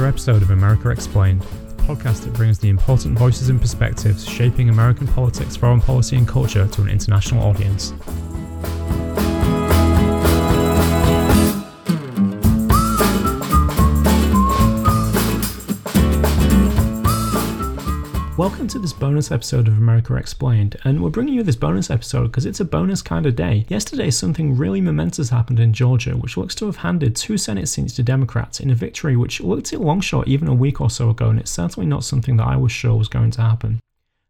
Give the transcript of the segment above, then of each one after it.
another episode of America Explained, the podcast that brings the important voices and perspectives shaping American politics, foreign policy, and culture to an international audience. Welcome to this bonus episode of America Explained, and we're bringing you this bonus episode because it's a bonus kind of day. Yesterday, something really momentous happened in Georgia, which looks to have handed two Senate seats to Democrats in a victory which looked at long shot even a week or so ago, and it's certainly not something that I was sure was going to happen.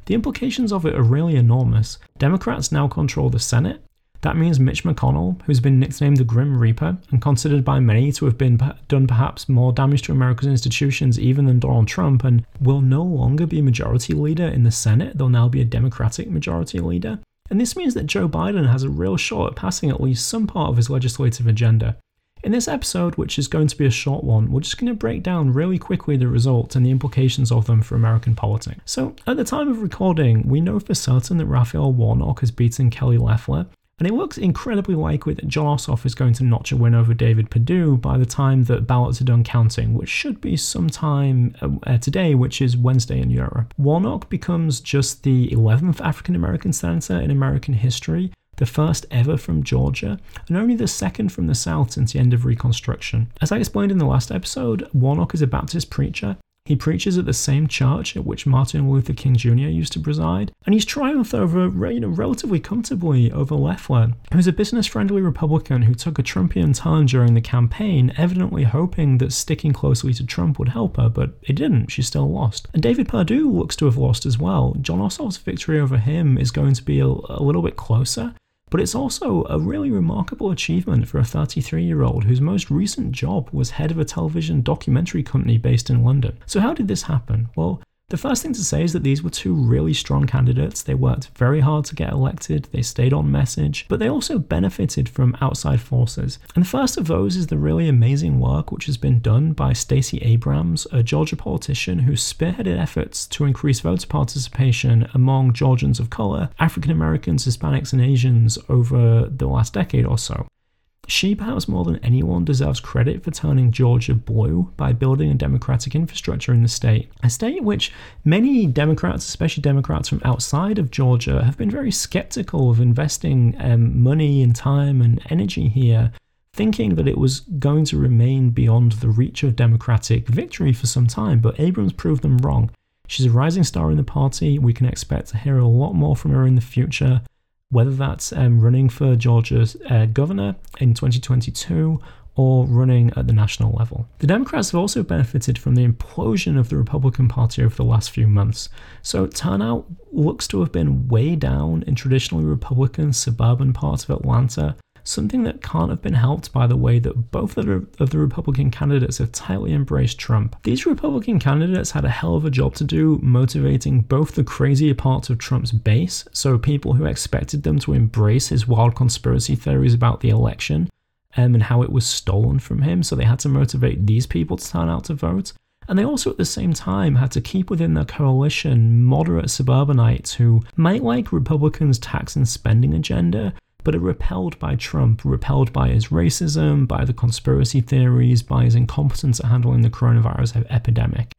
The implications of it are really enormous. Democrats now control the Senate, that means Mitch McConnell, who's been nicknamed the Grim Reaper and considered by many to have been done perhaps more damage to America's institutions even than Donald Trump, and will no longer be majority leader in the Senate. They'll now be a Democratic majority leader. And this means that Joe Biden has a real shot at passing at least some part of his legislative agenda. In this episode, which is going to be a short one, we're just going to break down really quickly the results and the implications of them for American politics. So, at the time of recording, we know for certain that Raphael Warnock has beaten Kelly Loeffler, and it looks incredibly likely that Jon Ossoff is going to notch a win over David Perdue by the time that ballots are done counting, which should be sometime uh, uh today, which is Wednesday in Europe. Warnock becomes just the 11th African American senator in American history the first ever from Georgia, and only the second from the South since the end of Reconstruction. As I explained in the last episode, Warnock is a Baptist preacher, he preaches at the same church at which Martin Luther King Jr. used to preside, and he's triumphed over, you know, relatively comfortably over Loeffler, who's a business-friendly Republican who took a Trumpian turn during the campaign, evidently hoping that sticking closely to Trump would help her, but it didn't. She still lost. And David Perdue looks to have lost as well. Jon Ossoff's victory over him is going to be a, a little bit closer, but it's also a really remarkable achievement for a 33 year old whose most recent job was head of a television documentary company based in London. So, how did this happen? Well, the first thing to say is that these were two really strong candidates. They worked very hard to get elected, they stayed on message, but they also benefited from outside forces. And the first of those is the really amazing work which has been done by Stacey Abrams, a Georgia politician who spearheaded efforts to increase voter participation among Georgians of color, African Americans, Hispanics, and Asians over the last decade or so. She, perhaps more than anyone, deserves credit for turning Georgia blue by building a democratic infrastructure in the state. A state which many Democrats, especially Democrats from outside of Georgia, have been very skeptical of investing um, money and time and energy here, thinking that it was going to remain beyond the reach of Democratic victory for some time. But Abrams proved them wrong. She's a rising star in the party. We can expect to hear a lot more from her in the future whether that's um, running for Georgia's uh, governor in 2022 or running at the national level. The Democrats have also benefited from the implosion of the Republican Party over the last few months, so turnout looks to have been way down in traditionally Republican suburban parts of Atlanta something that can't have been helped by the way that both of the, of the Republican candidates have tightly embraced Trump. These Republican candidates had a hell of a job to do motivating both the crazier parts of Trump's base, so people who expected them to embrace his wild conspiracy theories about the election um, and how it was stolen from him, so they had to motivate these people to turn out to vote. And they also, at the same time, had to keep within their coalition moderate suburbanites who might like Republicans' tax and spending agenda, but are repelled by Trump, repelled by his racism, by the conspiracy theories, by his incompetence at handling the coronavirus epidemic.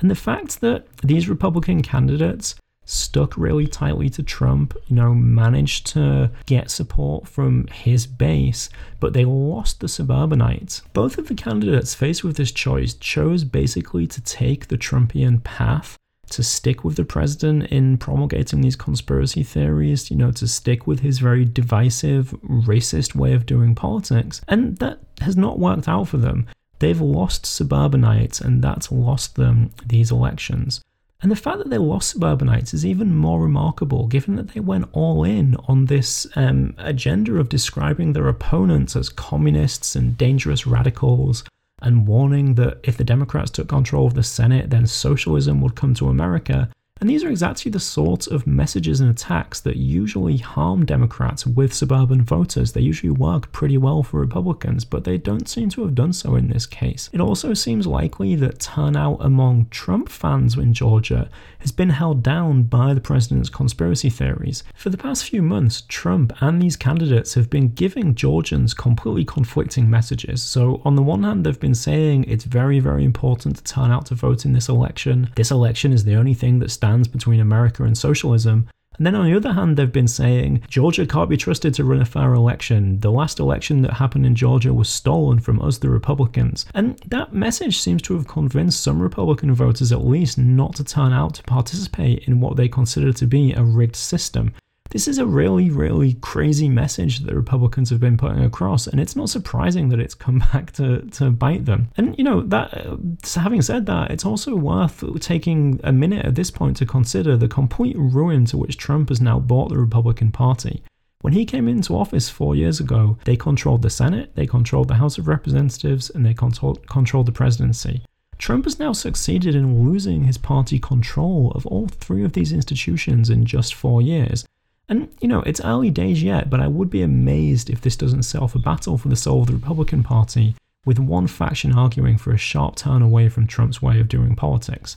And the fact that these Republican candidates stuck really tightly to Trump, you know, managed to get support from his base, but they lost the suburbanites. Both of the candidates faced with this choice chose basically to take the Trumpian path to stick with the president in promulgating these conspiracy theories, you know, to stick with his very divisive, racist way of doing politics. And that has not worked out for them. They've lost suburbanites, and that's lost them these elections. And the fact that they lost suburbanites is even more remarkable given that they went all in on this um, agenda of describing their opponents as communists and dangerous radicals and warning that if the Democrats took control of the Senate, then socialism would come to America. And these are exactly the sort of messages and attacks that usually harm Democrats with suburban voters. They usually work pretty well for Republicans, but they don't seem to have done so in this case. It also seems likely that turnout among Trump fans in Georgia has been held down by the president's conspiracy theories. For the past few months, Trump and these candidates have been giving Georgians completely conflicting messages. So, on the one hand, they've been saying it's very, very important to turn out to vote in this election. This election is the only thing that stands between America and socialism. And then on the other hand, they've been saying Georgia can't be trusted to run a fair election. The last election that happened in Georgia was stolen from us, the Republicans. And that message seems to have convinced some Republican voters, at least, not to turn out to participate in what they consider to be a rigged system. This is a really, really crazy message that the Republicans have been putting across, and it's not surprising that it's come back to, to bite them. And, you know, that uh, having said that, it's also worth taking a minute at this point to consider the complete ruin to which Trump has now brought the Republican Party. When he came into office four years ago, they controlled the Senate, they controlled the House of Representatives, and they controlled, controlled the presidency. Trump has now succeeded in losing his party control of all three of these institutions in just four years. And, you know, it's early days yet, but I would be amazed if this doesn't off a battle for the soul of the Republican Party, with one faction arguing for a sharp turn away from Trump's way of doing politics.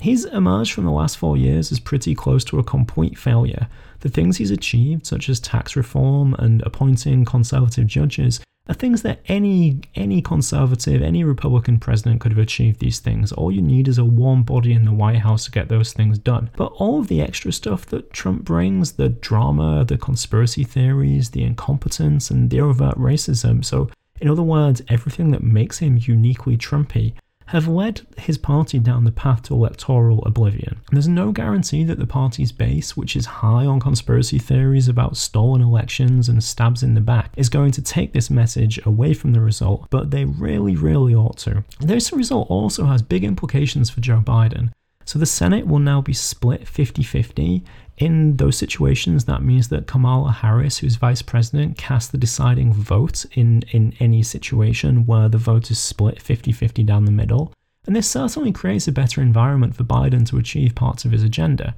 He's emerged from the last four years as pretty close to a complete failure. The things he's achieved, such as tax reform and appointing conservative judges, are things that any any conservative, any Republican president could have achieved these things. All you need is a warm body in the White House to get those things done. But all of the extra stuff that Trump brings, the drama, the conspiracy theories, the incompetence, and the overt racism, so in other words, everything that makes him uniquely Trumpy, have led his party down the path to electoral oblivion. There's no guarantee that the party's base, which is high on conspiracy theories about stolen elections and stabs in the back, is going to take this message away from the result, but they really, really ought to. This result also has big implications for Joe Biden. So the Senate will now be split 50 50, in those situations, that means that Kamala Harris, who's vice president, casts the deciding vote in, in any situation where the vote is split 50 50 down the middle. And this certainly creates a better environment for Biden to achieve parts of his agenda.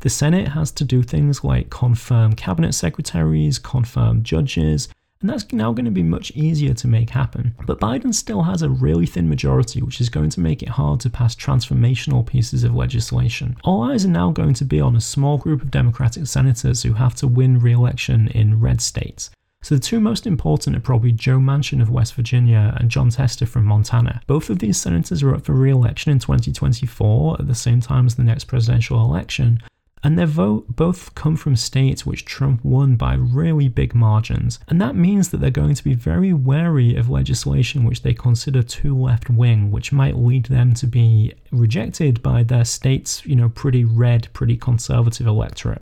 The Senate has to do things like confirm cabinet secretaries, confirm judges, and that's now going to be much easier to make happen. But Biden still has a really thin majority, which is going to make it hard to pass transformational pieces of legislation. All eyes are now going to be on a small group of Democratic senators who have to win re election in red states. So the two most important are probably Joe Manchin of West Virginia and Jon Tester from Montana. Both of these senators are up for re-election in 2024 at the same time as the next presidential election, and they both come from states which Trump won by really big margins. And that means that they're going to be very wary of legislation which they consider too left wing, which might lead them to be rejected by their state's, you know, pretty red, pretty conservative electorate.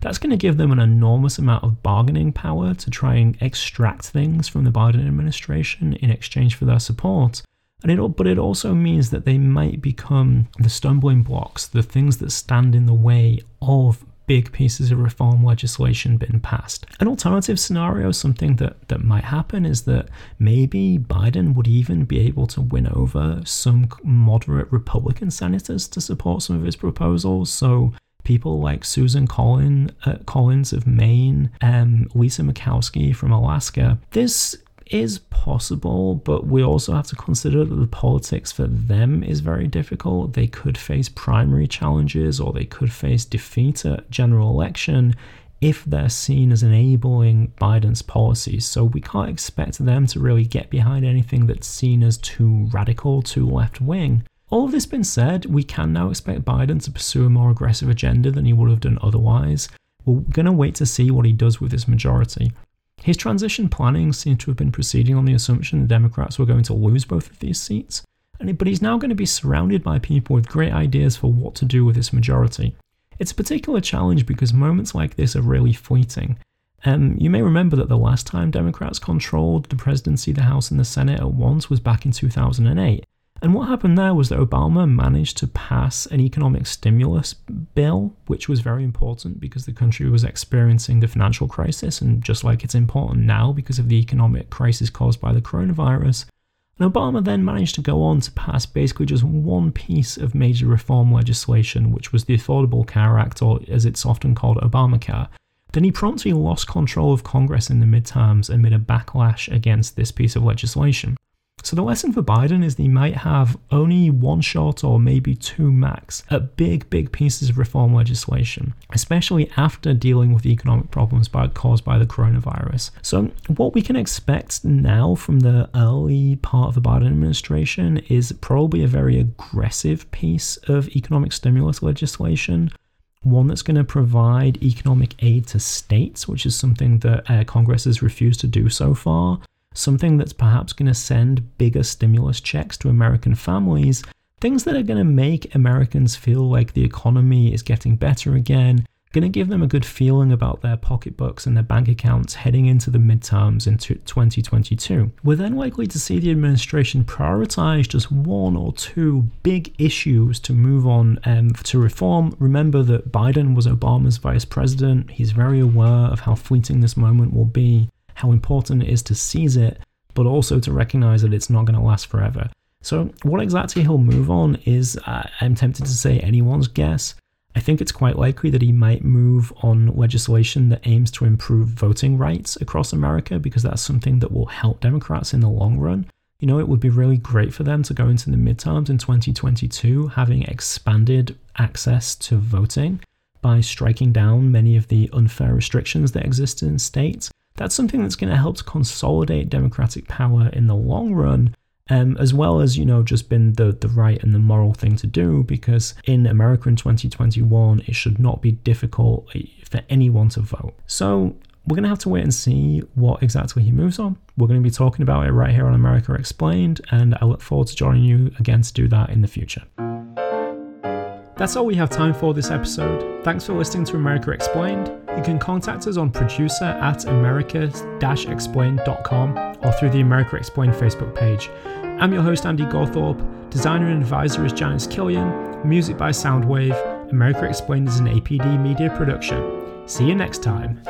That's going to give them an enormous amount of bargaining power to try and extract things from the Biden administration in exchange for their support. And it, but it also means that they might become the stumbling blocks, the things that stand in the way of big pieces of reform legislation being passed. An alternative scenario, something that, that might happen, is that maybe Biden would even be able to win over some moderate Republican senators to support some of his proposals. So people like Susan Collins, uh, Collins of Maine, um, Lisa Murkowski from Alaska. This is possible, but we also have to consider that the politics for them is very difficult. They could face primary challenges or they could face defeat at general election if they're seen as enabling Biden's policies. So we can't expect them to really get behind anything that's seen as too radical, too left wing. All of this being said, we can now expect Biden to pursue a more aggressive agenda than he would have done otherwise. We're going to wait to see what he does with this majority. His transition planning seemed to have been proceeding on the assumption the Democrats were going to lose both of these seats, but he's now going to be surrounded by people with great ideas for what to do with this majority. It's a particular challenge because moments like this are really fleeting. Um, you may remember that the last time Democrats controlled the presidency, the House, and the Senate at once was back in 2008. And what happened there was that Obama managed to pass an economic stimulus bill, which was very important because the country was experiencing the financial crisis. And just like it's important now because of the economic crisis caused by the coronavirus, And Obama then managed to go on to pass basically just one piece of major reform legislation, which was the Affordable Care Act, or as it's often called, Obamacare. Then he promptly lost control of Congress in the midterms amid a backlash against this piece of legislation. So the lesson for Biden is that he might have only one shot or maybe two max at big, big pieces of reform legislation, especially after dealing with the economic problems by, caused by the coronavirus. So what we can expect now from the early part of the Biden administration is probably a very aggressive piece of economic stimulus legislation one that's going to provide economic aid to states, which is something that uh, Congress has refused to do so far something that's perhaps going to send bigger stimulus checks to American families, things that are going to make Americans feel like the economy is getting better again, going to give them a good feeling about their pocketbooks and their bank accounts heading into the midterms into 2022. We're then likely to see the administration prioritize just one or two big issues to move on um, to reform. Remember that Biden was Obama's vice president. He's very aware of how fleeting this moment will be how important it is to seize it, but also to recognize that it's not going to last forever. So, what exactly he'll move on is, uh, I'm tempted to say, anyone's guess. I think it's quite likely that he might move on legislation that aims to improve voting rights across America because that's something that will help Democrats in the long run. You know, it would be really great for them to go into the midterms in 2022 having expanded access to voting by striking down many of the unfair restrictions that exist in states that's something that's going to help to consolidate democratic power in the long run. Um, as well as you know just been the the right and the moral thing to do because in America in 2021 it should not be difficult for anyone to vote. So we're going to have to wait and see what exactly he moves on. We're going to be talking about it right here on America Explained, and I look forward to joining you again to do that in the future. That's all we have time for this episode. Thanks for listening to America Explained. You can contact us on producer at america-explained.com or through the America Explained Facebook page. I'm your host, Andy Gawthorpe. Designer and advisor is Janice Killian. Music by Soundwave. America Explained is an APD media production. See you next time.